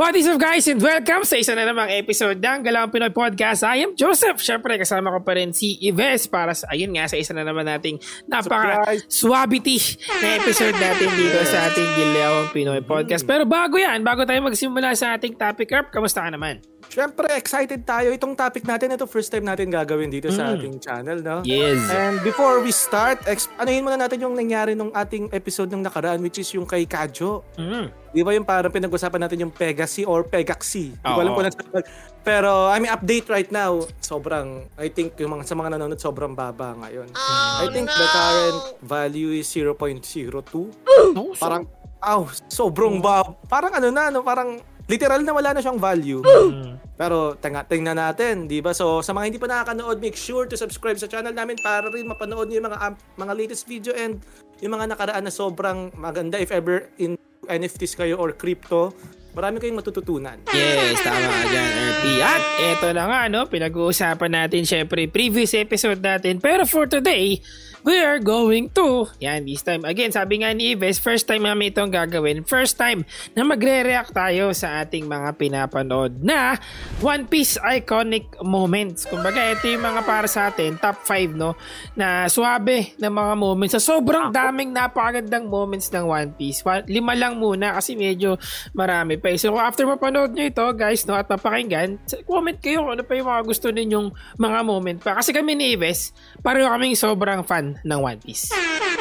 What is up guys and welcome sa isa na namang episode ng Galawang Pinoy Podcast. I am Joseph. Siyempre kasama ko pa rin si Ives para sa ayun nga sa isa na naman nating napaka suavity na episode natin dito sa ating Galawang Pinoy Podcast. Pero bago yan, bago tayo magsimula sa ating topic up, kamusta ka naman? Siyempre, excited tayo. Itong topic natin, ito first time natin gagawin dito mm. sa ating channel, no? Yes. And before we start, ex- anuhin muna natin yung nangyari nung ating episode ng nakaraan, which is yung kay Kajo. Mm. Di ba yung parang pinag-usapan natin yung Pegasi or Pegaxi? Di ko alam kung Pero, I mean, update right now, sobrang, I think yung mga, sa mga nanonood, sobrang baba ngayon. Oh, I think no. the current value is 0.02. Oh, parang, aw, oh, sobrang baba. Parang ano na, no, parang literal na wala na siyang value. Pero tinga, tingnan natin, 'di ba? So sa mga hindi pa nakakanood, make sure to subscribe sa channel namin para rin mapanood niyo yung mga um, mga latest video and yung mga nakaraan na sobrang maganda if ever in NFTs kayo or crypto. Marami kayong matututunan. Yes, tama ka dyan, RP. At eto na nga, no, pinag-uusapan natin syempre previous episode natin. Pero for today, we are going to, yan, this time, again, sabi nga ni Ives, first time namin itong gagawin. First time na magre-react tayo sa ating mga pinapanood na One Piece iconic moments. Kumbaga, ito yung mga para sa atin, top 5, no, na suabe na mga moments. Sa sobrang daming napakagandang moments ng One Piece. Lima lang muna kasi medyo marami pa. So, after mapanood nyo ito, guys, no, at mapakinggan, comment kayo kung ano pa yung mga gusto ninyong mga moment pa. Kasi kami ni Ives, pareho kaming sobrang fan ng One Piece.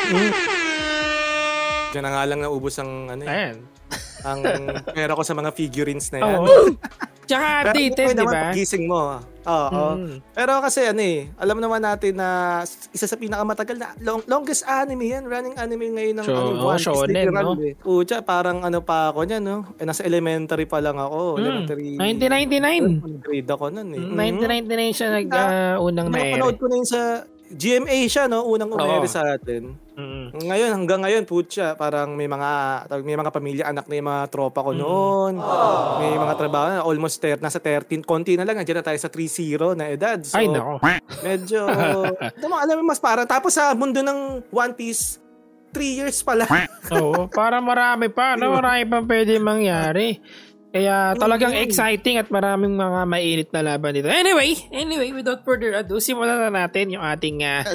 Mm. Diyan na nga lang naubos ang ano eh. Ayan. ang pera ko sa mga figurines na yan. Oo. Tsaka updated, di ba? Gising mo. Oo. Mm. Pero kasi ano eh, alam naman natin na isa sa pinakamatagal na long, longest anime yan, running anime ngayon ng so, ano, One Piece. Shonen, no? Eh. Pucha, parang ano pa ako niyan, no? Eh, nasa elementary pa lang ako. Mm. Elementary. 1999. Grade ako nun eh. 1999 siya nag-unang uh, na Napanood ko na yun sa GMA siya no unang umere sa atin. Mm-hmm. Ngayon hanggang ngayon putya parang may mga may mga pamilya anak na yung mga tropa ko noon. Mm-hmm. May mga trabaho na almost ter, nasa 13 konti na lang nandiyan na tayo sa 30 na edad. So, Ay nako. Medyo mo alam mo mas para tapos sa mundo ng One Piece 3 years pala. Oo, para marami pa, no? marami pa pwede mangyari. Kaya talagang exciting at maraming mga mainit na laban dito. Anyway, anyway, without further ado, simulan na natin yung ating uh,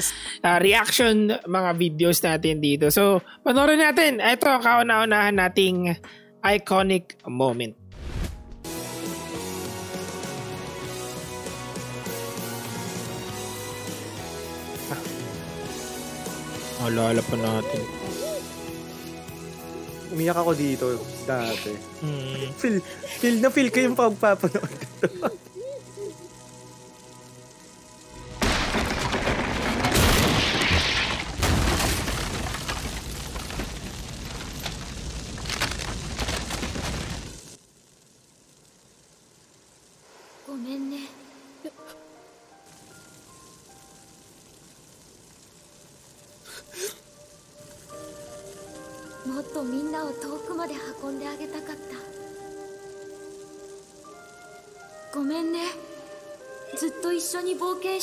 uh, reaction mga videos natin dito. So, panoorin natin. Ito ang kauna-unahan nating iconic moment. Ah. Alala pa natin umiyak ako dito dati. Mm. feel, feel na feel ko yung pagpapanood ko.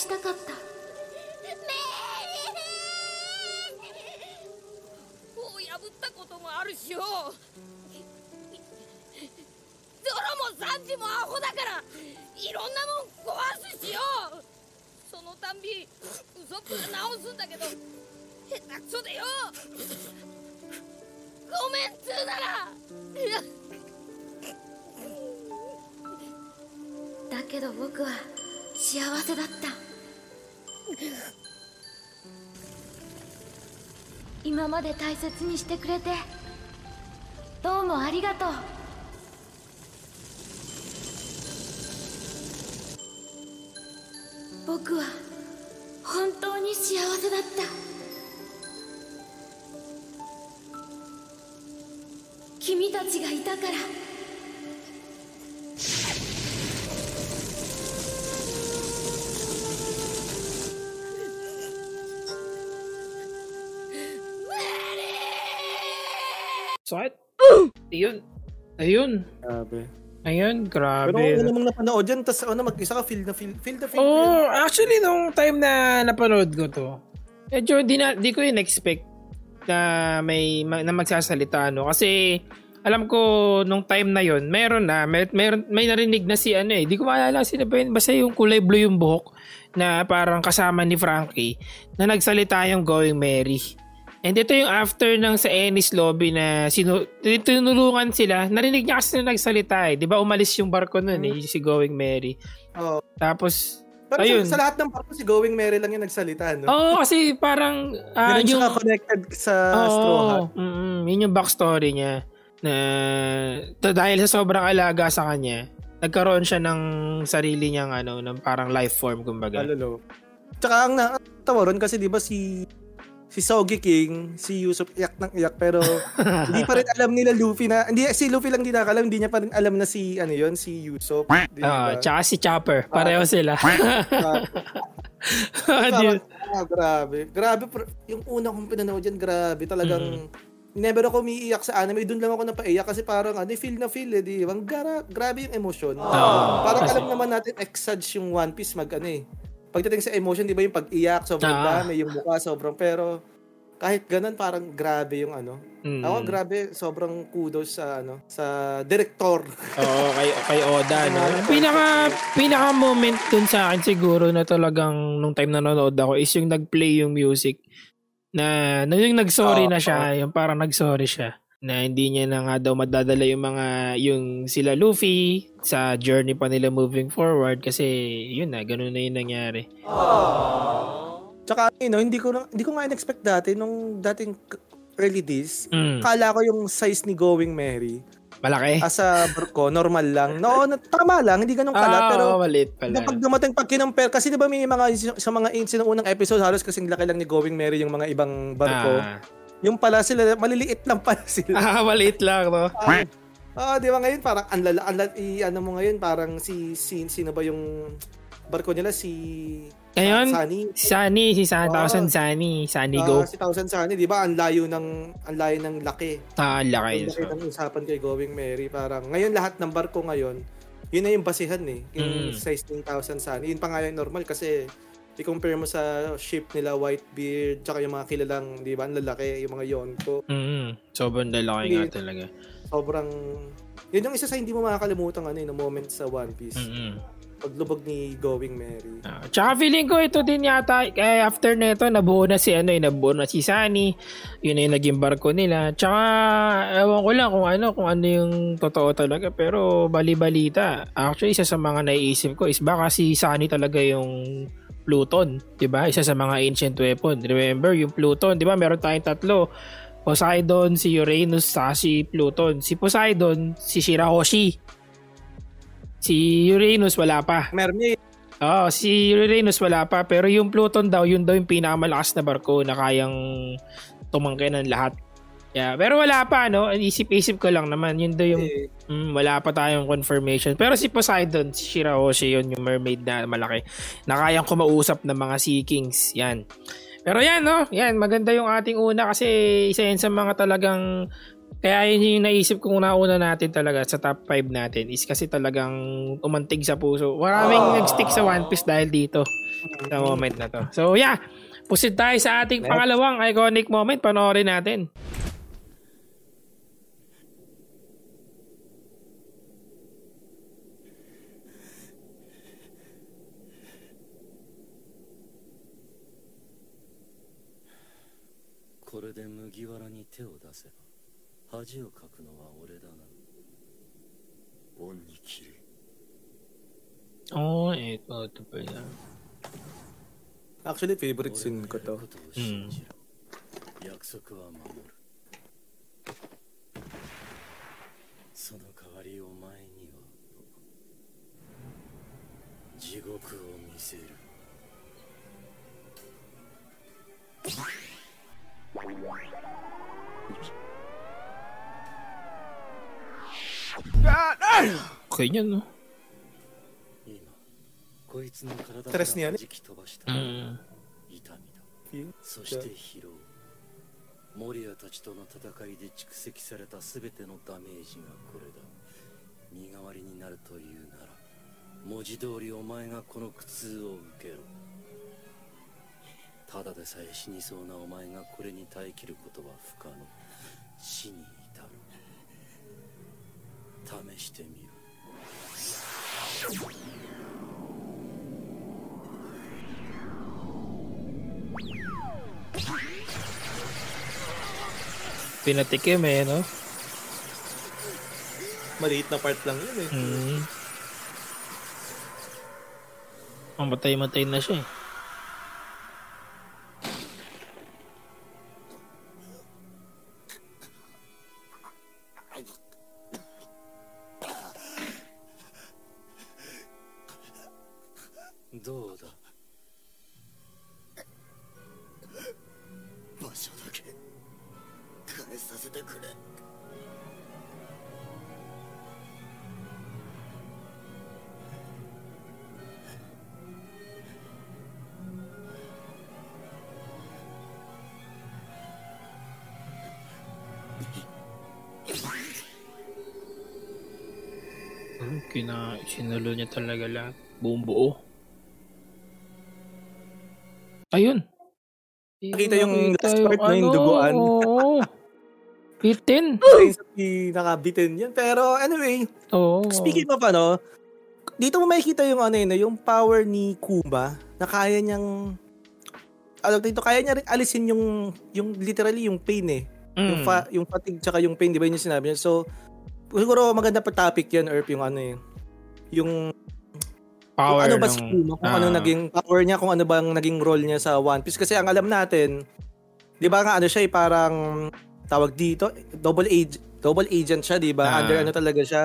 したかった。を破ったこともあるしよ。ゾロもサンジもアホだからいろんなもん壊すしよ。そのたんびウソップが直すんだけど下手くそでよ。ごめんつうなら。だけど僕は幸せだった今まで大切にしてくれてどうもありがとう。僕は本当に幸せだった。君たちがいたから。Sakit. Ayun. Ayun. Grabe. Ayun, grabe. Pero kung namang napanood yan, tapos ano, mag-isa ka, feel na feel, feel the feel. Oh, actually, nung time na napanood ko to, medyo di, na, di ko yun expect na may na magsasalita no kasi alam ko nung time na yon meron na, may, meron, may narinig na si ano eh, di ko maalala sila ba yun, basta yung kulay blue yung buhok na parang kasama ni Frankie na nagsalita yung Going Mary. And ito yung after ng sa Ennis lobby na sinu- tinulungan sila. Narinig niya kasi na nagsalita eh. Di ba umalis yung barko nun eh, si Going Mary. Oh. Tapos, Pero ayun. sa, sa lahat ng barko, si Going Mary lang yung nagsalita, no? Oo, oh, kasi parang... Uh, Yun yung connected sa Oo, Straw Hat. mm, yun yung backstory niya. Na to, dahil sa sobrang alaga sa kanya, nagkaroon siya ng sarili niyang ano, ng parang life form kumbaga. Alolo. Tsaka ang natawa ron kasi di ba si si Sogi King, si Yusuf iyak ng iyak pero hindi pa rin alam nila Luffy na hindi si Luffy lang din nakakalam, hindi niya pa rin alam na si ano yon si Yusuf. Ah, ba? tsaka si Chopper. Pareho sila. Ah, Di- ah, grabe. Grabe. Pero yung una kong pinanood dyan, grabe. Talagang never ako umiiyak sa anime. Doon lang ako napaiyak kasi parang ano, feel na feel eh. Di ba? Gra- grabe yung emotion. parang kasi- alam naman natin, exage yung One Piece mag ano eh. Pagdating sa emotion, di ba yung pag-iyak, sobrang Ah. dami, yung mukha, sobrang, pero kahit ganun, parang grabe yung ano. Mm. Ako, grabe, sobrang kudos sa ano, sa director. Oo, kay, kay Oda. No? Pinaka, pinaka moment dun sa akin siguro na talagang nung time na nanonood ako is yung nag-play yung music na, na yung nag-sorry Oo, na siya, yung parang nag-sorry siya na hindi niya na nga daw madadala yung mga yung sila Luffy sa journey pa nila moving forward kasi yun na ganun na yung nangyari. Tsaka, you know, hindi ko, na- hindi ko nga in-expect dati, nung dating early days, Mm. kala ko yung size ni Going Mary, Malaki. as a barko, normal lang. No, na- tama lang, hindi ganun ah, kala, pero oo, maliit pala. pag dumating pag kinumpare, kasi di ba may mga, sa mga inch ng unang episode, halos kasing laki lang ni Going Mary yung mga ibang barko. Ah, Yung pala sila, maliliit lang pala sila. ah, maliit lang, no? Ah, di ba ngayon parang ang lala, ang lala- i, ano mo ngayon parang si, si sino ba yung barko nila si Ngayon, Sunny. Si Sunny, si San Oo. Thousand Sunny, Sunny Ah, Go. si Thousand Sunny, di ba? Ang layo ng ang layo ng laki. Ah, laki. Ang laki ng usapan kay Going Mary. Parang ngayon lahat ng barko ngayon, yun na yung basihan eh. Mm. Yung size ng Thousand Sunny. Yun pa nga yung normal kasi i-compare mo sa ship nila Whitebeard tsaka yung mga kilalang, di ba? Ang lalaki, yung mga Yonko. Mm, sobrang lalaki nga talaga. Sobrang... Yun yung isa sa hindi mo makakalimutan ano, yung moment sa One Piece. Mm-mm. Paglubog ni Going Mary. Ah, tsaka feeling ko ito din yata, eh, after nito, nabuo na si, ano, eh, nabuo na si Sunny. Yun na yung naging barko nila. Tsaka, ewan ko lang kung ano, kung ano yung totoo talaga. Pero, bali-balita. Actually, isa sa mga naiisip ko is baka si Sunny talaga yung Pluton, 'di ba? Isa sa mga ancient weapon. Remember yung Pluton, 'di ba? Meron tayong tatlo. Poseidon, si Uranus, saka si Pluton. Si Poseidon, si Shirahoshi. Si Uranus wala pa. Mermaid. Oo, si Uranus wala pa. Pero yung Pluton daw, yun daw yung pinakamalakas na barko na kayang tumangkay ng lahat. Yeah, pero wala pa, no? Isip-isip ko lang naman. Yun daw yung Eh, Mm, wala pa tayong confirmation. Pero si Poseidon, si Shirahoshi yun, yung mermaid na malaki. Na kayang kumausap ng mga Sea Kings. Yan. Pero yan, no? Yan, maganda yung ating una kasi isa yan sa mga talagang kaya yun yung naisip kong nauna natin talaga sa top 5 natin is kasi talagang umantig sa puso. Maraming nag-stick sa One Piece dahil dito sa moment na to. So yeah, pusid tayo sa ating pangalawang iconic moment. Panoorin natin. 恥をかくのは俺だな。恩に切れ。Oh, ito, ito pa yan. Actually, favorite 俺 scene の ko やる to. ことを信じろ、約束は守る。その代わりお前には地獄を見せる。Okay yan, no? 今こいつの体からトレスにはね弾き飛ばした。Mm. 痛みだ。そして疲労モリアたちとの戦いで蓄積された全てのダメージがこれだ。身代わりになるというなら文字通りお前がこの苦痛を受けろ。ただでさえ死にそうなお前がこれに耐えきることは不可能。死に試してみろ Pinatikim eh, no? Maliit na part lang yun eh. Mm. Mamatay-matay na siya eh. Kina, sinulo niya talaga lahat. Buong buo. Ayun. Nakita yung last part na yung ano, duguan. Oo. Bitin. Pinakabitin yun. Pero anyway, Oo. speaking of ano, dito mo makikita yung ano yun, yung power ni Kuma na kaya niyang ano dito kaya niya rin alisin yung yung literally yung pain eh. Yung Mm. fa, yung fatigue tsaka yung pain, di ba yun yung sinabi niya? So siguro maganda pa topic yan, Erp, yung ano eh. Yung Power kung ano ba ng- si Kuma, kung Ah. ano naging power niya, kung ano bang naging role niya sa One Piece. Kasi ang alam natin, di ba nga ano siya eh, parang tawag dito, double age, double agent siya, di ba? Ah. Under ano talaga siya,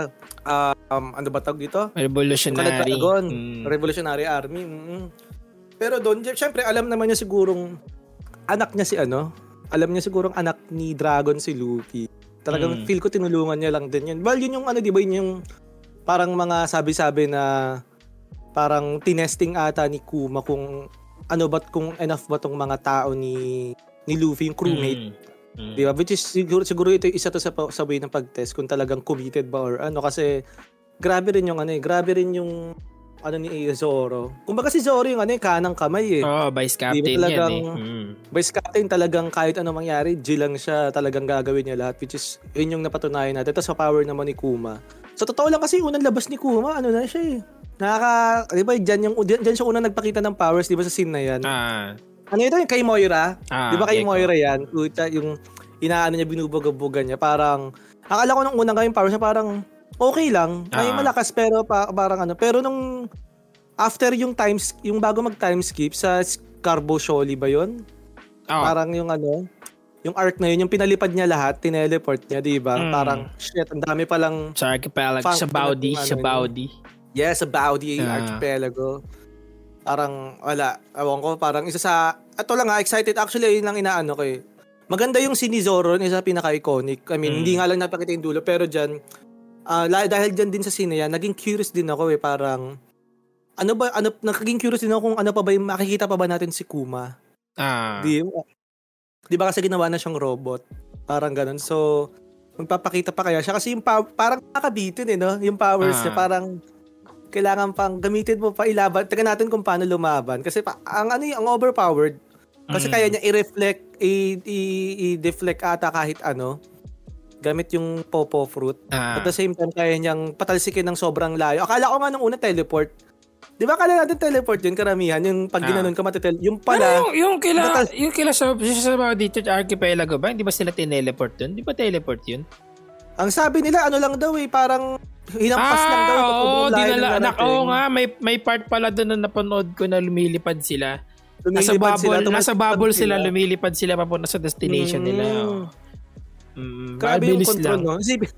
um, ano ba tawag dito? Revolutionary. Dragon, Mm. Revolutionary Army. mm Pero doon, syempre, alam naman niya sigurong anak niya si ano, alam niya sigurong anak ni Dragon si Luffy. Talagang Mm. feel ko tinulungan niya lang din yun. Well, yun yung ano, di ba, yun yung parang mga sabi-sabi na parang tinesting ata ni Kuma kung ano ba kung enough ba tong mga tao ni ni Luffy yung crewmate Mm. Mm. Di ba? Which is siguro, siguro ito isa to sa, sa way ng pag-test kung talagang committed ba or ano kasi grabe rin yung ano eh, grabe rin yung ano ni Zoro. Kumbaga si Zoro yung ano eh, kanang kamay eh. Oo, vice captain ba yan talagang- eh. Mm. Vice captain talagang kahit ano mangyari, G lang siya, talagang gagawin niya lahat which is yun yung napatunayan natin. Tapos sa power naman ni Kuma. Sa totoo lang kasi unang labas ni Kuma, ano na siya eh. Nakaka, di ba, dyan, yung, dyan, dyan siya unang nagpakita ng powers, di ba sa scene na yan? Ah. Ano ito yung kay Moira? Ah, Di ba kay. Moira yan? Puta, yung inaano niya, binubog-bugan niya. Parang, akala ko nung unang gawin power siya, parang okay lang. May Ah. malakas pero pa, parang ano. Pero nung after yung times, yung bago mag time skip sa Carbo Sholi ba yun? Oh, Parang yung ano, yung arc na yun, yung pinalipad niya lahat, tineleport niya, di ba? Mm. Parang, shit, ang dami palang, sa archipelago, sa Baudi, ano sa. Baudi. yes, sa Baudi Ah. Archipelago. Parang, wala, ewan ko, parang isa sa, ito lang ha, excited, actually, yun lang inaano ko eh. Maganda yung si Zoro, isa pinaka-iconic. I mean, Mm. hindi nga lang napakita yung dulo, pero dyan, la- dahil dyan din sa scene yan, naging curious din ako eh, parang, ano ba, ano, naging curious din ako kung ano pa ba yung, makikita pa ba natin si Kuma? Ah. Di, di ba kasi ginawa na siyang robot? Parang ganun. So, magpapakita pa kaya siya. Kasi yung pow- parang nakabitin eh, no? Yung powers Ah. niya, parang kailangan pang gamitin mo pa ilaban. Taga natin kung paano lumaban. Kasi pa, ang ano yung, ang overpowered, kasi Mm. kaya niya i-reflect, i- i- i-deflect ata kahit ano, gamit yung popo fruit. Ah. At the same time, kaya niyang patalsikin ng sobrang layo. Akala ko nga nung una teleport. Di ba akala natin teleport yun, karamihan? Yung pag Ah. ginanon ka matitel. Yung Pero pala, yung, yung kila, Batal- yung kila sa, sa Baudi Church Archipelago ba? Hindi ba sila tineleport dun? Di ba teleport yun? Ang sabi nila, ano lang daw eh, parang hinampas lang daw. Ah, oo, ng dinala. Anak, narating. oo nga, may, may part pala doon na napanood ko na lumilipad sila. Nasa Lumilipad bubble, tumatawid nasa bubble sila, lumilipad sila papunta sa destination Mm. nila. oh. Mm, Grabe yung control, lang. no? Isipin,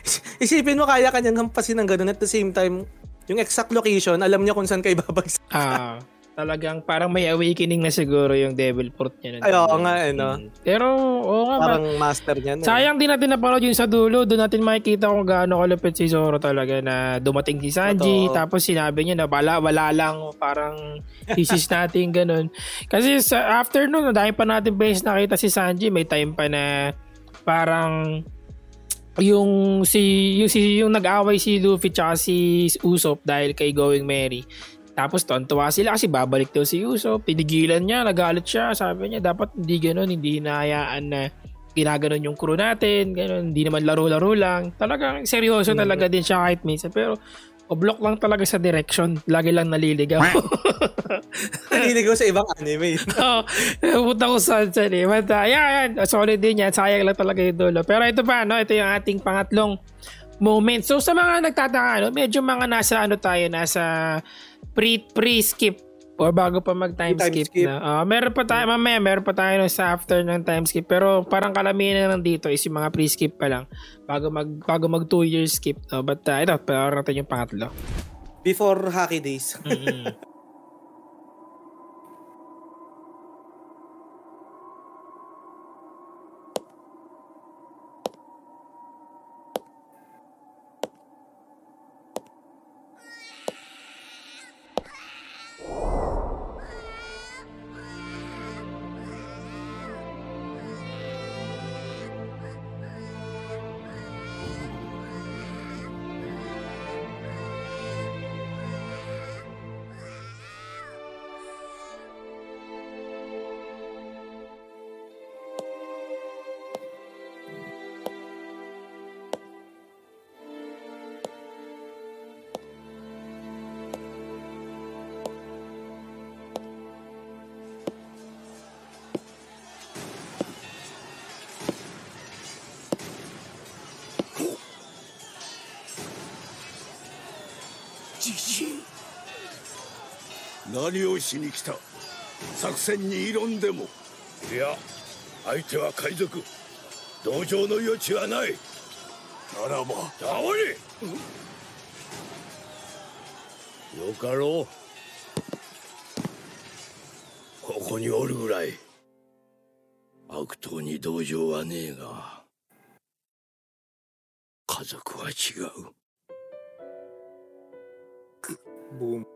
isipin mo, kaya kanyang hampasin ng ganun at the same time, yung exact location, alam niya kung saan kayo babagsak. Ah, talagang parang may awakening na siguro yung devil fruit niya. Ay, oo nga, eh, no? Mm. Pero, oo nga, Parang master niya. No? Sayang din natin napanood yung sa dulo. Doon natin makikita kung gaano kalupit si Zoro talaga na dumating si Sanji. Totoo. Tapos sinabi niya na wala, wala lang. Parang isis natin ganun. Kasi sa after nun, dahil pa natin base nakita si Sanji, may time pa na parang yung si yung si yung nag-away si Luffy tsaka si Usopp dahil kay Going Merry. Tapos tuwa sila kasi babalik daw si Usopp. Pinigilan niya, nagalit siya. Sabi niya dapat hindi ganoon, hindi hinahayaan na ginaganon yung crew natin, ganun, hindi naman laro-laro lang. Talagang seryoso mm. talaga din siya kahit minsan. Pero, block lang talaga sa direction. Lagi lang naliligaw. naliligaw sa ibang anime. Oo. oh, punta ko sa eh. But, uh, yan, solid din yan. Sayang lang talaga yung dulo. Pero ito pa, no? Ito yung ating pangatlong moment. So sa mga nagtataka, no, medyo mga nasa ano tayo, nasa pre pre-skip o bago pa mag time, time skip, skip, na. Uh, meron pa tayo, mamaya meron pa tayo sa after ng time skip. Pero parang kalamihan na dito is yung mga pre-skip pa lang. Bago mag, bago mag 2 years skip. No? But uh, ito, pero natin yung pangatlo. Before hockey days. mm-hmm. 何をしに来た？作戦に挑んでも。いや相手は海賊。同情の余地はない。ならば。倒れ！よかろう。ここにおるぐらい。悪党に同情はねえが。家族は違う。Boom.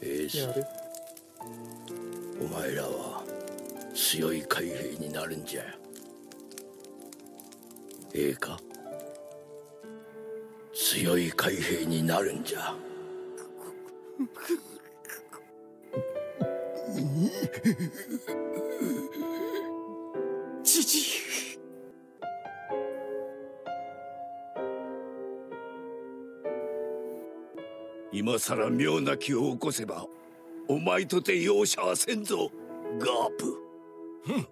エースお前らは強い海兵になるんじゃ。ええか？強い海兵になるんじゃ 今さら妙な気を起こせばお前とて容赦はせんぞガープふん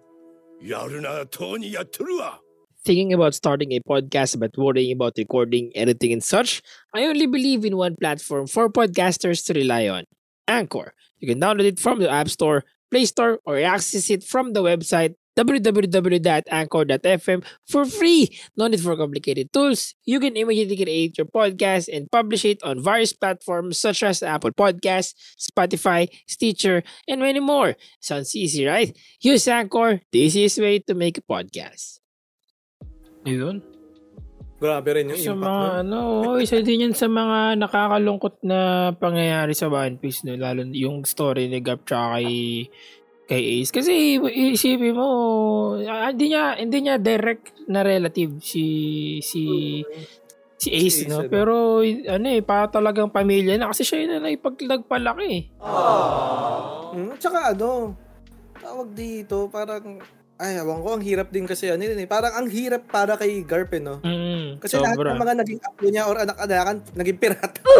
やるなとうにやっとるわ Thinking about starting a podcast but worrying about recording, editing, and such, I only believe in one platform for podcasters to rely on Anchor. You can download it from the App Store, Play Store, or access it from the website www.anchor.fm for free. No need for complicated tools. You can immediately create your podcast and publish it on various platforms such as Apple Podcasts, Spotify, Stitcher, and many more. Sounds easy, right? Use Anchor, the easiest way to make a podcast. Yun. Grabe rin yung sa impact. Mga, no? ano, isa din yan sa mga nakakalungkot na pangyayari sa One Piece, no? lalo yung story ni Gap tsaka kay kay Ace kasi isipin mo ah, hindi niya hindi niya direct na relative si si si Ace, no pero ano eh pa talagang pamilya na kasi siya yung naipagpalaki eh. Aww. Mm, tsaka ano tawag dito parang ay, awan ko, ang hirap din kasi ano yun eh. Parang ang hirap para kay Garp eh, no? Mm, kasi sobra. lahat ng mga naging apo niya or anak-anakan, naging pirata.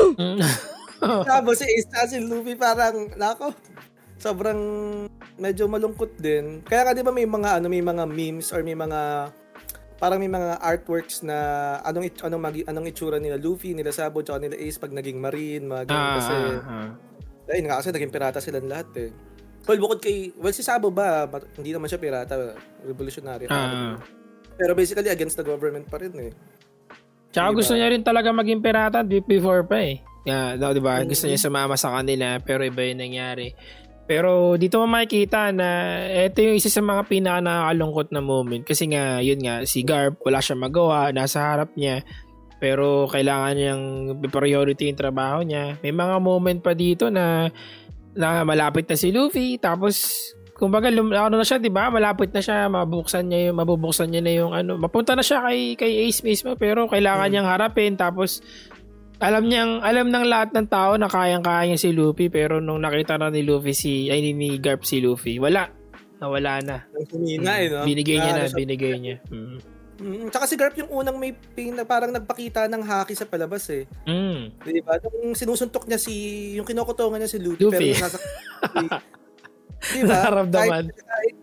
Mm. Tapos si Ace si Luffy parang, nako, sobrang medyo malungkot din. Kaya ka 'di ba may mga ano may mga memes or may mga parang may mga artworks na anong anong magi, anong itsura nila Luffy, nila Sabo, tsaka nila Ace pag naging marine, mga ganun ah, kasi. Ah, ah. Ayun nga kasi naging pirata sila lahat eh. Well, bukod kay, well, si Sabo ba, hindi naman siya pirata, revolutionary. Ah. Pero basically, against the government pa rin eh. Tsaka diba? gusto niya rin talaga maging pirata before pa eh. Yeah, no, 'di ba? Mm-hmm. Gusto niya sumama sa kanila pero iba 'yung nangyari. Pero dito mo makikita na ito yung isa sa mga pinaka nakakalungkot na moment. Kasi nga yun nga si Garp wala siyang magawa nasa harap niya. Pero kailangan niyang priority yung trabaho niya. May mga moment pa dito na na malapit na si Luffy. Tapos kumbaga lum, ano na siya 'di ba? Malapit na siya mabuksan niya yung mabubuksan niya na yung ano mapunta na siya kay kay Ace mismo. Pero kailangan hmm. niyang harapin. Tapos alam niyang alam ng lahat ng tao na kayang-kaya niya si Luffy pero nung nakita na ni Luffy si ay ni Garp si Luffy wala nawala na humina eh no binigay niya na, binigay niya mm. Mm, tsaka si Garp yung unang may pin na parang nagpakita ng haki sa palabas eh. Mm. Di ba? Nung sinusuntok niya si, yung kinukutongan niya si Luffy, Luffy. pero nasa, Di ba? Nararamdaman. Kahit, kahit,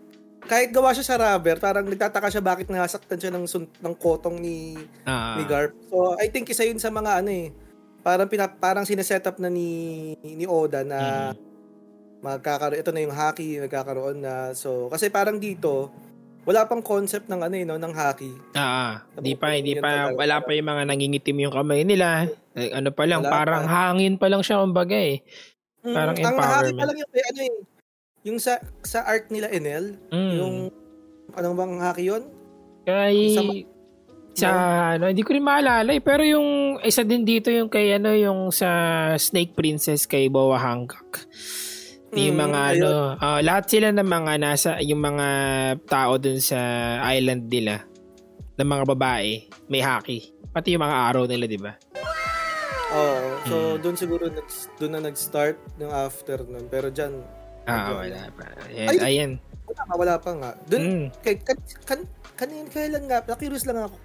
kahit gawa siya sa rubber, parang nagtataka siya bakit nasaktan siya ng, sun- ng kotong ni, uh ni Garp. So, I think isa yun sa mga ano eh, parang, pina, parang sineset up na ni, ni Oda na mm. magkakaroon, ito na yung hockey, magkakaroon na. So, kasi parang dito, wala pang concept ng ano eh, no, ng hockey. Ah, hindi pa, hindi pa, wala pa yung mga nangingitim yung kamay nila. Eh, ano pa lang, wala parang pa. hangin pa lang siya kumbaga eh. Mm, parang mm, empowerment. Ang hockey pa lang yung, ano eh, yung sa sa art nila Enel, mm. yung anong bang haki yun? Kay sa, ano, hindi ko rin maalala eh, pero yung isa din dito yung kay ano yung sa Snake Princess kay Boa Hancock. Yung mm, mga ayun. ano, uh, lahat sila ng mga nasa yung mga tao dun sa island nila ng mga babae, may haki. Pati yung mga araw nila, di ba? Oo. So, mm. doon siguro doon na nag-start ng after nun. Pero diyan Ah, wala pa. Ayan. Ay, ayan. Wala pa, wala pa nga. Doon, mm. kay, kan, kan, kanin, kailan nga, na-curious lang ako.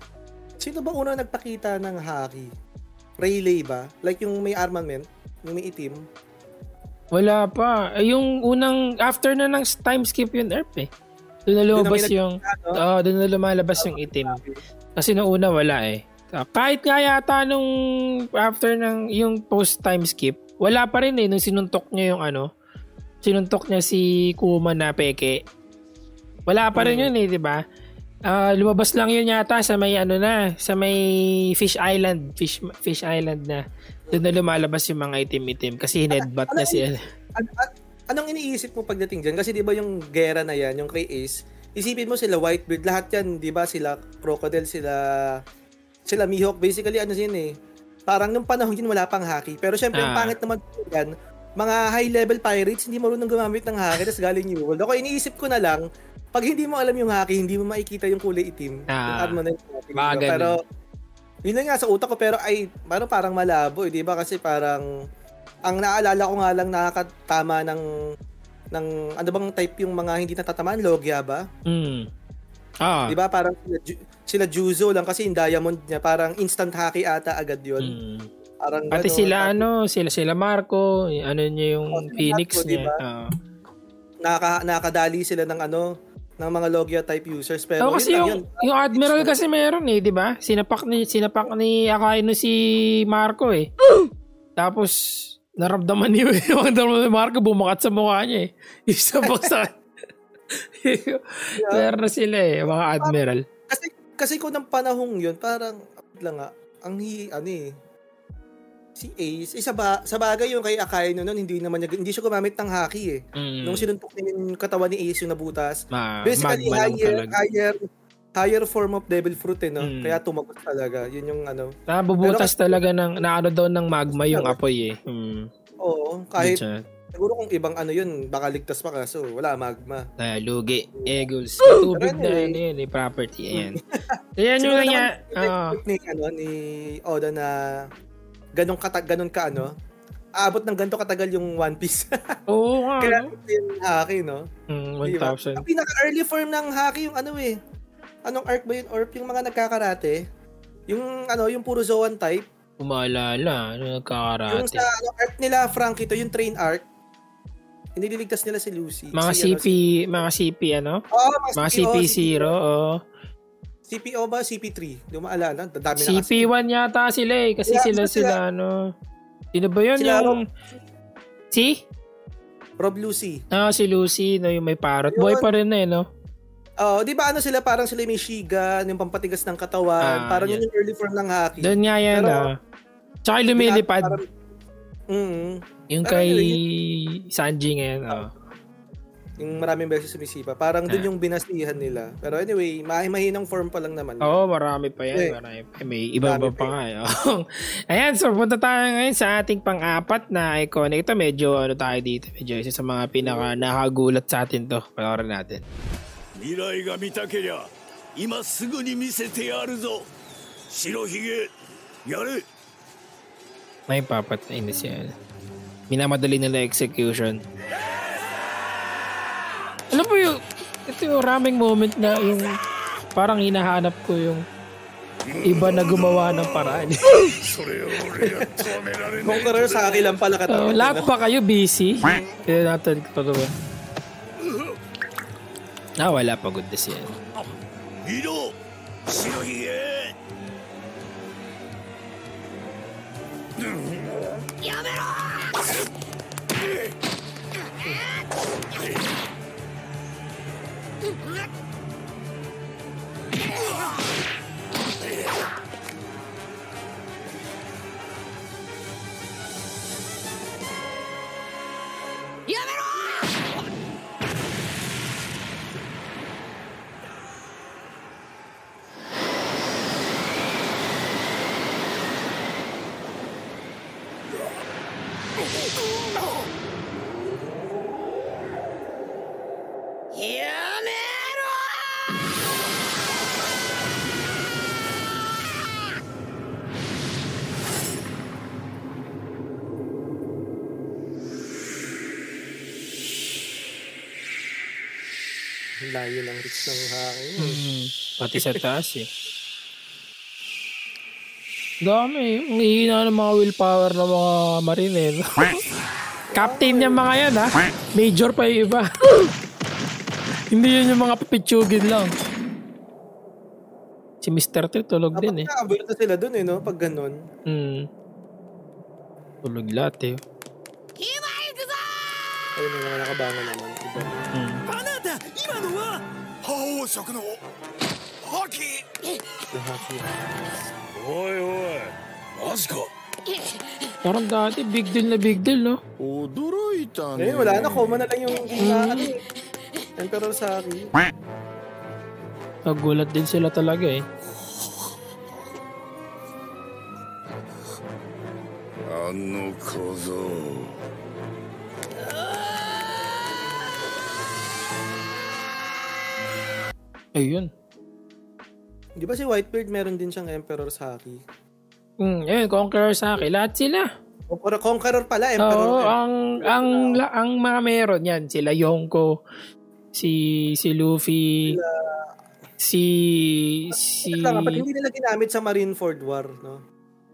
Sino ba una nagpakita ng haki? Rayleigh ba? Like yung may armament, yung may itim? Wala pa. Yung unang, after na ng time skip yung Earth eh. Doon na lumabas doon yung, oo, oh, doon na lumalabas yung itim. Kasi nung una wala eh. Kahit nga yata nung after ng yung post time skip, wala pa rin eh nung sinuntok niya yung ano, sinuntok niya si Kuma na peke. Wala pa rin mm. yun eh, di ba? Uh, lumabas lang yun yata sa may ano na, sa may Fish Island, Fish Fish Island na. Doon na lumalabas yung mga itim-itim kasi hinedbat na si an, an, Anong iniisip mo pagdating diyan? Kasi 'di ba yung gera na 'yan, yung kay Ace, isipin mo sila Whitebeard, lahat 'yan, 'di ba? Sila Crocodile, sila sila Mihawk, basically ano yun eh. Parang nung panahon yun wala pang hockey. Pero syempre ah. yung pangit naman yan, mga high-level pirates, hindi marunong gumamit ng haki, tapos galing New World. Ako, iniisip ko na lang, pag hindi mo alam yung haki, hindi mo makikita yung kulay itim. Ah, yung na yung Pero, yun nga sa utak ko, pero ay, parang parang malabo, eh, di ba? Kasi parang, ang naalala ko nga lang nakakatama ng, ng, ano bang type yung mga hindi natatamaan? Logia ba? Mm. Ah. Di ba? Parang sila, sila Juzo lang kasi yung diamond niya, parang instant haki ata agad yun. Mm. Parang Pati ganun, sila ano, sila sila Marco, ano niya yung oh, Phoenix Marco, niya. Diba? Uh. Naka, nakadali sila ng ano, ng mga Logia type users pero oh, kasi yung, yun. yung Admiral kasi meron eh, 'di ba? Sinapak ni sinapak ni Akaino si Marco eh. Tapos naramdaman ni naramdaman ni Marco bumakat sa mukha niya eh. Isa pa sa yeah. Pero sila eh, mga Admiral. Kasi kasi ko ng panahong 'yun, parang lang nga ang hi, ano eh, si Ace, isa ba, sa bagay yung kay Akai noon, hindi naman niya, hindi siya gumamit ng haki eh. Mm. Nung sinuntok niya yung katawan ni Ace yung nabutas. Ma, Basically, higher, higher, higher form of devil fruit eh, no? Mm. Kaya tumagos talaga. Yun yung ano. Nabubutas Pero, talaga ng, na ano daw ng magma yung apoy eh. Mm. Oo, kahit, siguro kung ibang ano yun, baka ligtas pa kaso wala magma. Ah, lugi, egos, tubig na ano yun, eh, property, ayan. Ayan yung nga, uh, ni, ano, ni Oda na ganun ka ganun ka ano, aabot ng ganito katagal yung One Piece. Oo nga. Kaya no? yung haki, no? Mm, 1,000. Diba? Ang pinaka-early form ng haki yung ano eh. Anong arc ba yun? Or yung mga nagkakarate? Yung ano, yung puro Zoan type. Umalala, ano nagkakarate? Yung sa ano, arc nila, Frank, ito yung train arc. Iniligtas nila si Lucy. Mga si, CP, ano, si... mga CP ano? Oo, oh, mga, mga CP0, oo. CPO ba? CP3? Hindi mo maalala. Dami CP1 na yata sila eh. Kasi sila, sila, sila, ano. Sino ba yun? Sila yung... Rob... Si? Rob Lucy. Ah, si Lucy. No, yung may parrot. Yun. Boy pa rin eh, no? Oh, di ba ano sila parang sila may Shiga, yung pampatigas ng katawan, Ah, parang yun yung early form ng haki. Doon nga yan, Pero- ah. Tsaka yung lumilipad. Parang- Mm, Yung Pero kay anyway, Sanji ngayon, oh. Yung maraming beses sumisipa. Parang dun yung binasihan nila. Pero anyway, mahimahinang form pa lang naman. Oo, oh, marami pa yan. Okay. Marami pa. May iba-iba pa nga. Eh. Ayan, so punta tayo ngayon sa ating pang-apat na iconic. Ito medyo ano tayo dito. Medyo isa sa mga pinaka nakagulat sa atin to. Panoorin natin. Mirai ga mitakerya, ima sugu ni misete yaru zo. Shiro hige, yaru. May papat na inis yan. Minamadali nila execution. Alam mo yung, ito yung raming moment na yung parang hinahanap ko yung iba na gumawa ng paraan. Kung karoon sa akin lang pala oh, katawa. Uh, lahat ba kayo busy? Kaya natin pagawa. Ah, wala pa good this yan. Hiro! Shinohige! Yamero! Yeah. Layo ng reach ng hangin. Mm, pati sa taas eh. Dami. Ang hihina ng mga willpower ng mga mariner. Captain niya mga yan ha. Major pa yung iba. Hindi yun yung mga papitsugin lang. Si Mr. T tulog Dapat din eh. Dapat na sila dun eh no? Pag ganun. Hmm. Tulog lahat eh. Ayun na mga nakabangon naman. Iba. Hmm. あなた今のは覇王色の覇気 Yung haki. おいおいマジか Parang dati big deal na big deal no? 驚いた Ngayon, wala na. Koma na lang yung gina, ano eh. Emperor sa akin. Nagulat din sila talaga eh. あの Ayun. Di ba si Whitebeard meron din siyang Emperor sa haki? Hmm, ayun, Conqueror sa akin. Lahat sila. Conqueror, Conqueror pala, Emperor. Oo, ang ang la- ang mga meron yan sila Yonko, si si Luffy, si si Teka lang, ba't hindi nila ginamit sa Marineford War, no?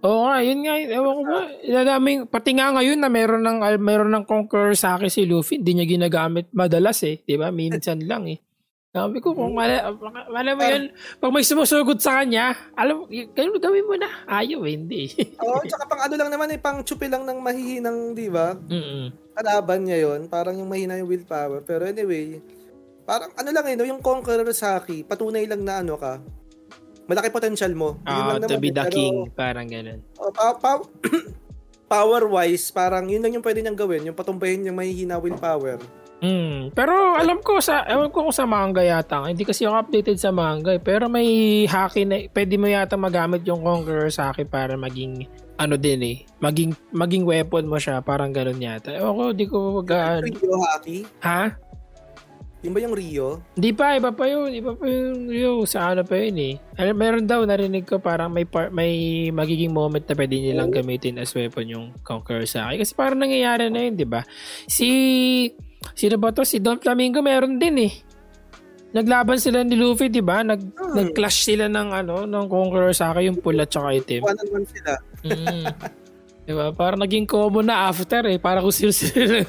Oo nga, yun nga, ewan ko ba. Daming, pati nga ngayon na meron ng ah, meron ng Conqueror sa akin si Luffy, hindi niya ginagamit madalas eh, 'di ba? Minsan lang eh. Sabi ko, kung mala, alam mo yun, pag may sumusugod sa kanya, alam, ganun gawin mo na. Ayaw, hindi. Oo, tsaka pang ano lang naman eh, pang chupi lang ng mahihinang, di ba? Mm-mm. Kalaban niya yon parang yung mahina yung willpower. Pero anyway, parang ano lang eh, no, yung Conqueror Saki, patunay lang na ano ka, malaki potential mo. Yun Ah, lang to naman be eh, the pero, king, parang ganun. oh, pa- pa- power-wise, parang yun lang yung pwede niyang gawin, yung patumbahin yung mahihina willpower. Mm, pero alam ko sa ewan ko kung sa manga yata. Hindi kasi ako updated sa manga, eh. pero may haki na pwede mo yata magamit yung Conqueror sa akin para maging ano din eh, maging maging weapon mo siya, parang ganun yata. Ewan ko, di ko mag Rio Haki? Ha? Yun ba yung Rio? Di pa, iba pa yun. Iba pa yun. Yo, sa ano pa yun eh. Ano, meron daw, narinig ko parang may par- may magiging moment na pwede nilang gamitin as weapon yung Conqueror sa akin. Kasi parang nangyayari na yun, di ba? Si, sino ba to? Si Don Flamingo meron din eh. Naglaban sila ni Luffy, di ba? Nag, Nag-clash sila ng ano, ng Conqueror sa akin, yung pula tsaka itim. One on one sila. Mm. di ba? Parang naging common na after eh. Para kung sino-sino.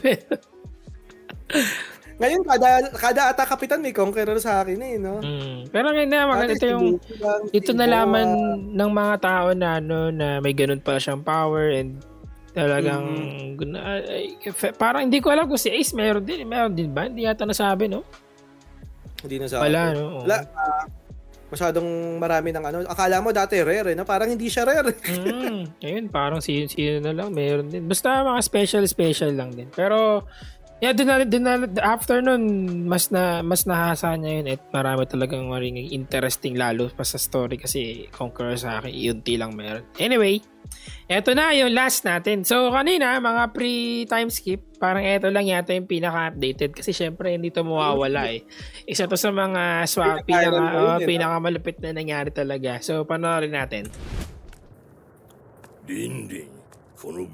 Ngayon, kada, kada ata kapitan may Conqueror sa akin eh, no? Mm. Pero ngayon na, maganda yung ito nalaman ng mga tao na ano na may ganun pala siyang power and talagang ay, fe- parang hindi ko alam kung si Ace meron din meron din ba hindi yata nasabi no Hindi na sa Wala, no? Wala. Uh, masyadong marami ng ano. Akala mo dati rare, eh, no? Parang hindi siya rare. mm, ayun, parang sino-sino na lang, meron din. Basta mga special-special lang din. Pero, yeah, din na, after nun, mas na, mas nahasa niya yun at marami talagang maring interesting lalo pa sa story kasi Conqueror sa akin, yunti lang meron. Anyway, eto na yung last natin. So, kanina, mga pre-time skip, parang eto lang yata yung pinaka-updated kasi syempre hindi to mawawala eh. Isa to sa mga swap, pinaka, uh, pinaka-malupit na nangyari talaga. So, panoorin natin. Dinding. Hindi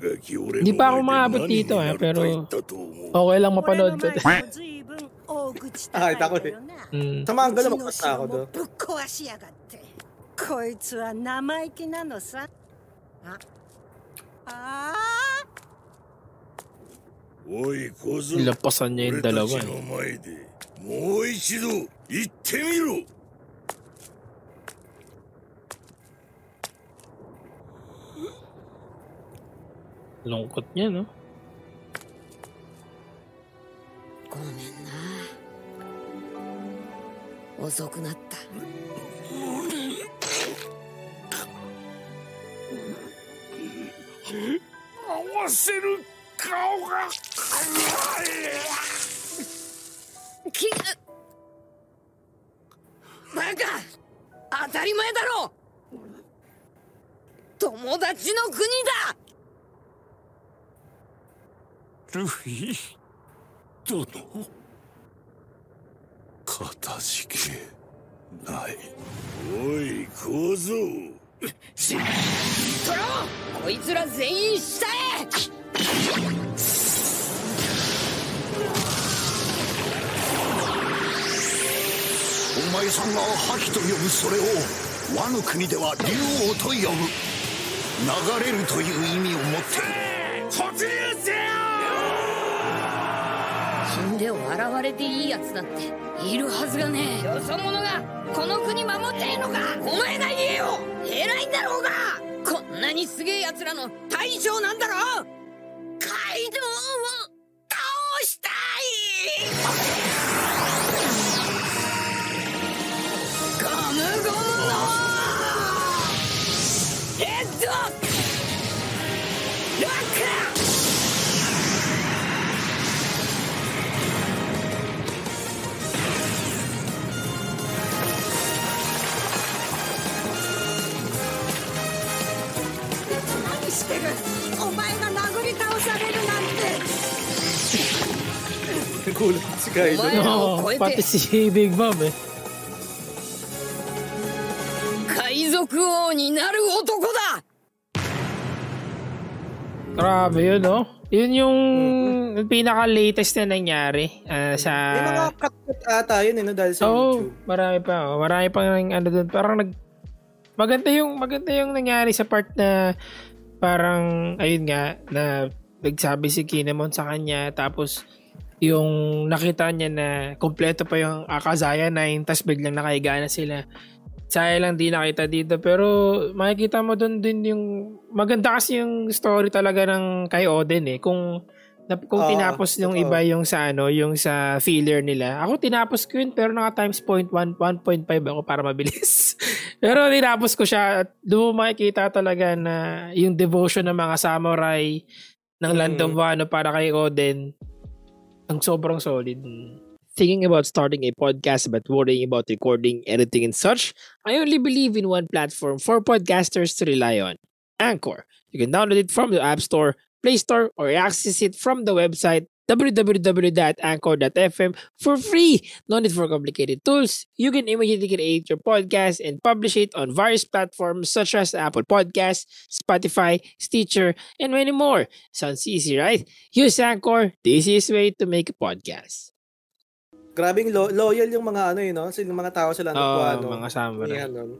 Hindi pa ako maabot dito eh, pero okay lang mapanood ko. あ、いたこれ。 mm. たまんがでも勝ったこと。ぶっ壊しやがってこいつは生意気なのさ ああおい小僧 Nilampasan niya yung 俺た dalawa ち eh. の前でもう一度言ってみろ Lungkot niya, no? ごめんな 遅くなった合わせる顔がきバカ当たり前だろ。友達の国だ。ルフィ殿かたじけない。おい小僧。しトロこいつら全員下へお前さんが覇気と呼ぶそれを和の国では竜王と呼ぶ。流れるという意味を持っている。突入せよ死んで笑われていいやつなんているはずがねえ。よそ者がこの国守ってえのか？お前が言えよ！偉いんだろうが！こんなにすげえ奴らの大将なんだろ Nagulat si Kaido. Umayo. Oo, ko ite. pati si Big Mom eh. 海賊王になる男だ Grabe yun, no? Yun yung pinaka-latest na nangyari ah, sa... May mga cut-cut ata yun, eh, no, dahil sa Oo, YouTube. marami pa. Oh. Marami pa ng ano doon. Parang nag... Maganda yung, maganda yung nangyari sa part na parang, ayun nga, na nagsabi si Kinemon sa kanya. Tapos, yung nakita niya na kompleto pa yung Akazaya 9 tapos biglang nakahiga na sila. Sayang lang di nakita dito pero makikita mo doon din yung maganda kasi yung story talaga ng kay Oden eh. Kung na- kung Oo, tinapos yung totoo. iba yung sa ano yung sa filler nila. Ako tinapos ko yun pero naka times point 1 1.5 ako para mabilis. Pero tinapos ko siya at doon makikita talaga na yung devotion ng mga samurai ng Land of Wano para kay Oden ang sobrang solid. Thinking about starting a podcast but worrying about recording, editing, and such, I only believe in one platform for podcasters to rely on Anchor. You can download it from the App Store, Play Store, or access it from the website www.anchor.fm for free. No need for complicated tools. You can immediately create your podcast and publish it on various platforms such as Apple Podcasts, Spotify, Stitcher, and many more. Sounds easy, right? Use Anchor, the easiest way to make a podcast. Grabing lo- loyal yung mga ano yun, no? Yung mga tao sa Land of Oo, Wano. mga samurai. Yan, no?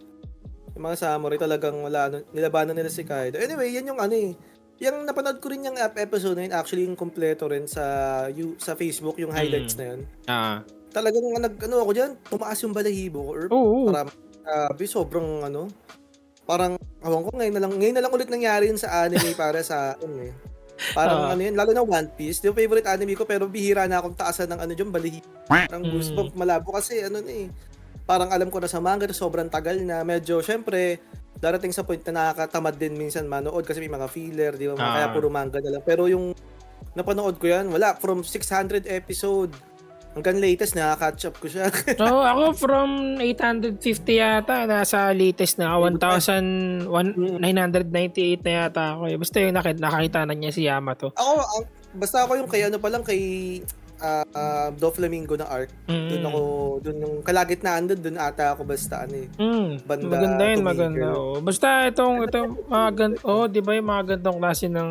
Yung mga samurai talagang wala, ano, nilabanan nila si Kaido. Anyway, yan yung ano eh. Yung napanood ko rin yung app episode na yun, actually yung kompleto rin sa you, sa Facebook, yung highlights Mm. na yun. Ah. Talagang nag, ano ako dyan, tumaas yung balahibo ko. Oo. Parang, grabe, sobrang ano, parang, awang ko, ngayon na lang, ngayon na lang ulit nangyari yun sa anime para sa akin eh. Parang uh, ano yun, lalo na One Piece. Yung favorite anime ko, pero bihira na akong taasan ng ano dyan, balihi. Parang mm. gusto malabo kasi ano na eh. Parang alam ko na sa manga, sobrang tagal na. Medyo, syempre, darating sa point na nakakatamad din minsan manood kasi may mga filler, di ba? Uh, Kaya puro manga na lang. Pero yung napanood ko yan, wala. From 600 episode, Hanggang latest, nakaka-catch up ko siya. Oo, oh, ako from 850 yata, nasa latest na 1,998 na yata ako. Basta yung nakita na niya si Yamato. Ako, basta ako yung kay ano pa lang, kay uh, uh, Doflamingo na arc. Mm. Doon ako, doon yung kalagitnaan doon, doon ata ako basta ano eh. Mm. Banda, maganda yun, maganda. Oh. Basta itong, itong mga gan, oh, di ba yung mga gantong klase ng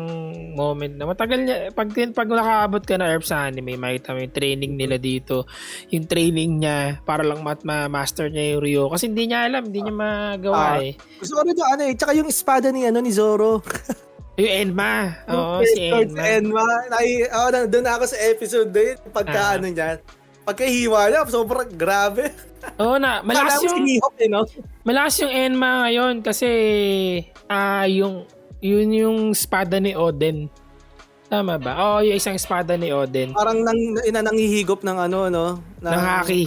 moment na matagal niya, pag, pag nakaabot ka na Earth sa anime, makita mo yung training nila dito, yung training niya, para lang mat ma-master niya yung Ryo. Kasi hindi niya alam, hindi niya magawa uh, eh. Gusto ko rin yung ano eh, tsaka yung espada ni, ano, ni Zoro. Yung Enma. Oo, oh, si Enma. Enma. Nai, oh, doon ako sa episode din. Pagka ah. ano niya. Pagkahiwa niya, sobrang grabe. Oo na, malakas yung... Sinihop, eh, no? Malakas yung Enma ngayon kasi ah uh, yung yun yung espada ni Oden. Tama ba? Oo, oh, yung isang espada ni Oden. Parang nang, ina, nanghihigop ng ano, no? Ng, ng haki.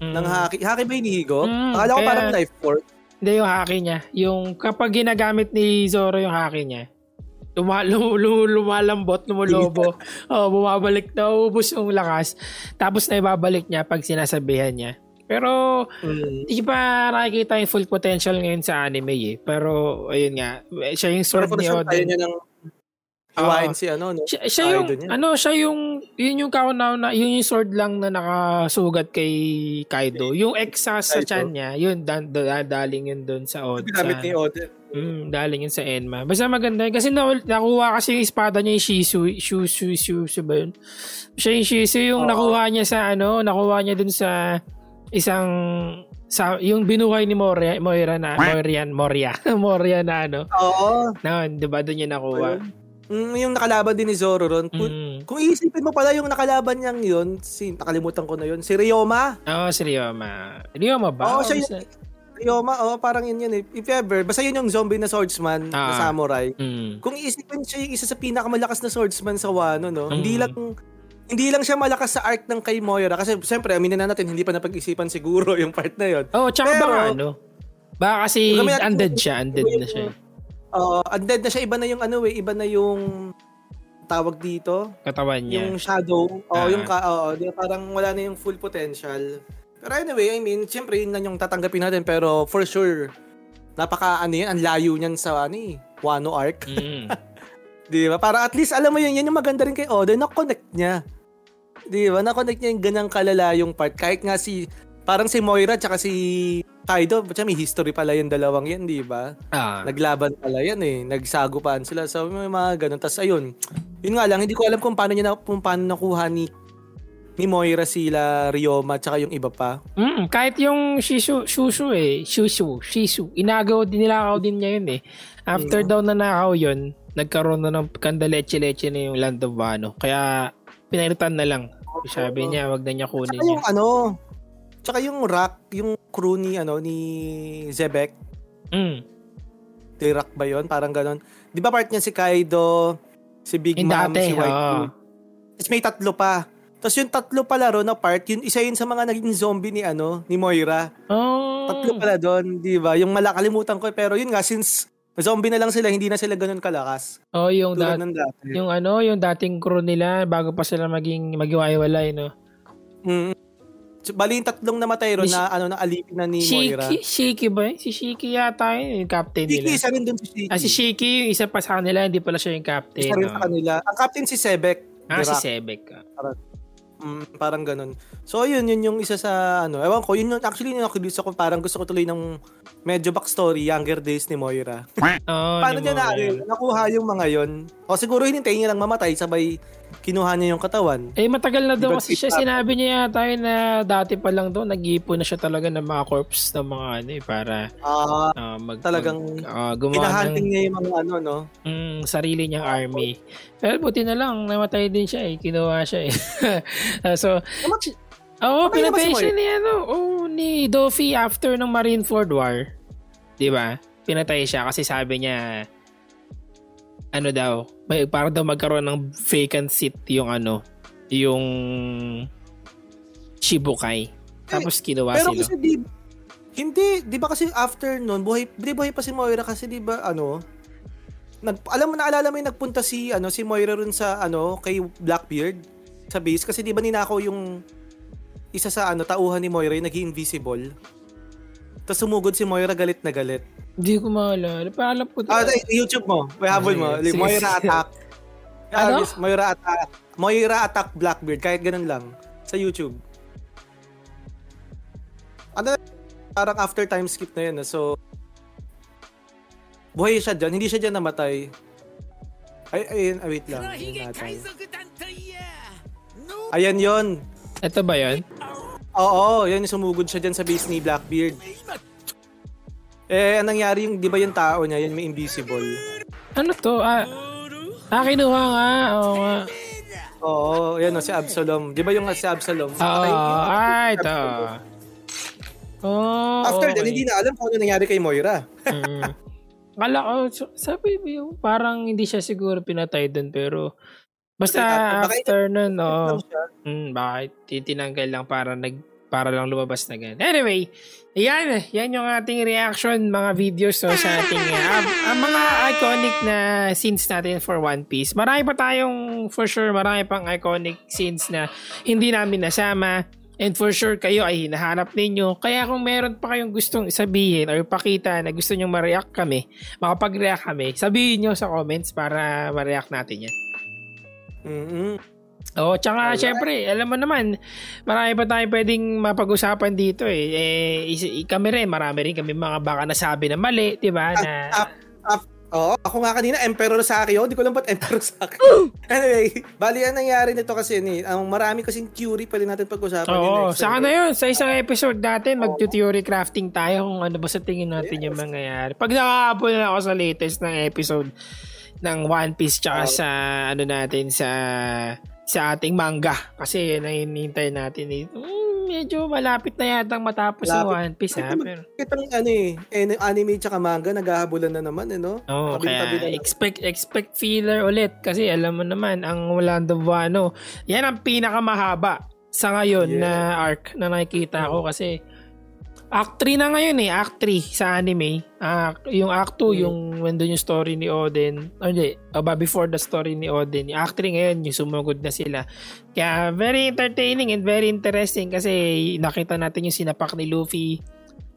Mm. Ng haki. Haki ba yung hinihigop? Mm, Akala ko kaya, parang knife fork. Hindi yung haki niya. Yung kapag ginagamit ni Zoro yung haki niya, luma, lum, lum, lumalambot, lumulobo. oh, bumabalik na, ubus yung lakas. Tapos na ibabalik niya pag sinasabihan niya. Pero, mm. hindi pa nakikita yung full potential ngayon sa anime eh. Pero, ayun nga, siya yung sword ni Oden. Niya ng Iwain uh, si ano, no? Siya, siya yung, ano, siya yung, yun yung kaunaw na, yun yung sword lang na nakasugat kay Kaido. Yung exas sa chan niya, yun, dan, daling yun doon sa Oden. Ginamit ni Oden. Mm, daling yun sa Enma. Basta maganda yun. Kasi na, nakuha kasi yung espada niya yung Shisu. Shisu, Shisu ba yun? Siya yung Shisu yung oh. nakuha niya sa ano, nakuha niya dun sa isang sa yung binuhay ni Moria, Moira na Morian, Moria. Moria na ano. Oo. Na, 'di ba doon niya nakuha? Ayun. Mm, yung nakalaban din ni Zoro ron. Kung, mm. kung iisipin mo pala yung nakalaban niyang yun, si, nakalimutan ko na yun, si Ryoma. Oo, oh, si Ryoma. Ryoma ba? Oo, oh, siya yung, Ryoma, oh, parang yun yun eh. If ever, basta yun yung zombie na swordsman, ah. na samurai. Mm. Kung iisipin siya yung isa sa pinakamalakas na swordsman sa Wano, no? Mm. Hindi lang hindi lang siya malakas sa arc ng kay Moira kasi siyempre aminin na natin hindi pa napag-isipan siguro yung part na yun. Oh, tsaka Pero, ba ano? Baka kasi undead siya, undead na siya. Oo, uh, undead na siya. Iba na yung ano eh, iba na yung tawag dito. Katawan niya. Yung shadow. Oo, ah. yung ka, oo, parang wala na yung full potential. Pero anyway, I mean, siyempre yun lang yung tatanggapin natin. Pero for sure, napaka ano yan, ang layo niyan sa ano eh, Wano arc. Mm. Di ba? Para at least alam mo yun, yan yung maganda rin kay Oden, na-connect niya. Di ba? Na-connect niya yung ganang kalala yung part. Kahit nga si, parang si Moira tsaka si Kaido, ba't may history pala yung dalawang yan, di ba? Ah. Naglaban pala yan eh. Nagsagupaan sila. So, may mga ganun. Tapos, ayun. Yun nga lang, hindi ko alam kung paano niya na, kung paano nakuha ni ni Moira sila, Ryoma, tsaka yung iba pa. Mm, kahit yung Shishu, Shushu eh, Shushu, Shishu, inagaw din, nilakaw din niya yun eh. After mm. daw na nakaw yun, nagkaroon na ng kandaleche-leche na yung Land of Wano. Kaya, pinalitan na lang. Sabi niya, wag na niya kunin Saka yung ano, Tsaka yung rock, yung crew ni, ano, ni Zebek. Mm. The rock ba yun? Parang ganon. Di ba part niya si Kaido, si Big yung Mom, dati, si White oh. Tapos may tatlo pa. Tapos yung tatlo pala ron na part, yun isa yun sa mga naging zombie ni ano, ni Moira. Oh. Tatlo pala doon, di ba? Yung malakalimutan ko, pero yun nga, since zombie na lang sila, hindi na sila ganun kalakas. Oh, yung dat- dati. yung ano, yung dating crew nila bago pa sila maging magiwaiwalay, no. Mm. Bali yung tatlong namatay ron na ano na alipin na ni Shiki, Moira. Shiki ba? Si Shiki yata yun, yung captain Shiki, nila. Shiki, isa rin dun si Shiki. Ah, si Shiki, yung isa pa sa kanila, hindi pala siya yung captain. Isa rin no? sa kanila. Ang captain si Sebek. Ah, Iraq. si Sebek. Ah. Parang, mm, parang ganun. So, yun, yun yung isa sa, ano, ewan ko, yun yung, actually, yung nakilis ako, parang gusto ko tuloy ng medyo backstory, younger days ni Moira. oh, Paano niya na, nakuha yung mga yon O siguro hinintay niya lang mamatay, sabay kinuha niya yung katawan. Eh, matagal na daw kasi siya. Sinabi niya yata na dati pa lang daw, nag-iipon na siya talaga ng mga corpse ng mga ano eh, para uh, uh, mag, talagang mag, uh, gumawa ng, niya yung mga ano, no? Mm, sarili niyang uh, army. Pero buti na lang, namatay din siya eh. Kinuha siya eh. uh, so, Oo, oh, pinatay siya ni ano, oh, ni Doffy after ng Marineford War. 'Di ba? Pinatay siya kasi sabi niya ano daw, may para daw magkaroon ng vacant seat yung ano, yung Shibukai. Tapos kinuha Pero sila. kasi di, hindi, di ba kasi after nun, buhay, di buhay pa si Moira kasi di ba ano, nag, alam mo naalala mo yung nagpunta si ano si Moira rin sa ano kay Blackbeard sa base kasi di ba ninakaw yung isa sa ano tauhan ni Moira yung naging invisible. Tapos sumugod si Moira galit na galit. Hindi ko maalala. Paalam ko. Ah, eh, YouTube mo. May habol mo. Sige, Moira sige. attack. Ano? Ah, Moira attack. Moira attack Blackbeard kahit ganun lang sa YouTube. Ano parang after time skip na yun. eh. So buhay siya dyan. Hindi siya dyan namatay. Ay, ayun, ah, wait lang. Ayun natin. Ayan yon. Ito ba yun? Oo, yan sumugod siya dyan sa base ni Blackbeard. Eh, anong nangyari yung, di ba yung tao niya, yan may invisible. Ano to? Ah, ah kinuha nga. Oo nga. Oo, yan o, si Absalom. Di ba yung si Absalom? Oo, yung- ah, ito. Oh, After okay. that, hindi na alam kung ano nangyari kay Moira. Mm. Kala ko, so- sabi mo yung parang hindi siya siguro pinatay dun pero basta Baka- after nun, siya. mm, bakit titinanggal lang para nag para lang lumabas na ganun. Anyway, yan, yan yung ating reaction, mga videos no, sa ating uh, ang mga iconic na scenes natin for One Piece. Marami pa tayong, for sure, marami pang iconic scenes na hindi namin nasama. And for sure, kayo ay hinahanap ninyo. Kaya kung meron pa kayong gustong sabihin or pakita na gusto nyong ma-react kami, makapag-react kami, sabihin nyo sa comments para ma-react natin yan. Mm-mm. Oo, tsaka syempre, alam mo naman, marami pa tayong pwedeng mapag-usapan dito eh. eh is- kami rin, marami rin kami mga baka nasabi na mali, di ba? Na, Ah, ah, Oo, ako nga kanina, Emperor sa akin. Di ko lang ba't Emperor sa akin. anyway, bali ang nangyari nito kasi ni, ang marami kasing theory pwede natin pag-usapan. Oo, next saka na yun. Sa isang episode natin, mag-theory crafting tayo kung ano ba sa tingin natin yung mangyayari. Pag nakakapon na ako sa latest ng episode ng One Piece tsaka sa ano natin sa sa ating manga kasi yun ang hinihintay natin eh. Mm, medyo malapit na yatang matapos ang Malapit. One Piece ha. Pero, Itong ano eh, anime tsaka manga, naghahabulan na naman eh, no? Oo, Tabi-tabi kaya na expect expect filler ulit kasi alam mo naman ang Orlando Buano, yan ang pinakamahaba sa ngayon Yeah. na arc na nakikita ko kasi Act 3 na ngayon eh, Act 3 sa anime. Ah, yung Act 2, Mm. yung nandun yung story ni Odin. O hindi, aba before the story ni Odin. Yung Act 3 ngayon, yung sumugod na sila. Kaya very entertaining and very interesting kasi nakita natin yung sinapak ni Luffy,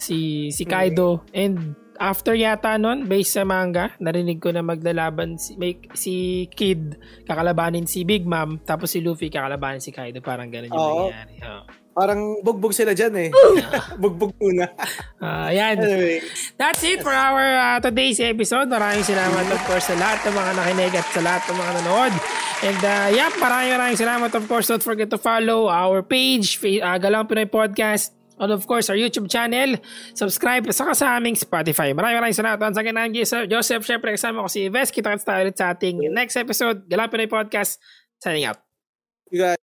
si si Kaido, and after yata nun, based sa manga, narinig ko na maglalaban si, may, si Kid, kakalabanin si Big Mom, tapos si Luffy kakalabanin si Kaido. Parang ganun yung Oo. nangyayari. Oo. Parang bugbog sila dyan eh. bugbog muna. Ah, yan. anyway, That's it for our uh, today's episode. Maraming salamat of course sa lahat ng mga nakinig at sa lahat ng mga nanood. And uh, yeah, maraming maraming salamat of course. Don't forget to follow our page, uh, Galang Pinoy Podcast. And of course, our YouTube channel. Subscribe sa sa aming Spotify. Maraming maraming salamat. Once again, I'm Joseph. Joseph, syempre kasama ko si Ves. Kita-kits tayo ulit sa ating next episode. Galang Pinoy Podcast. Signing out. you guys,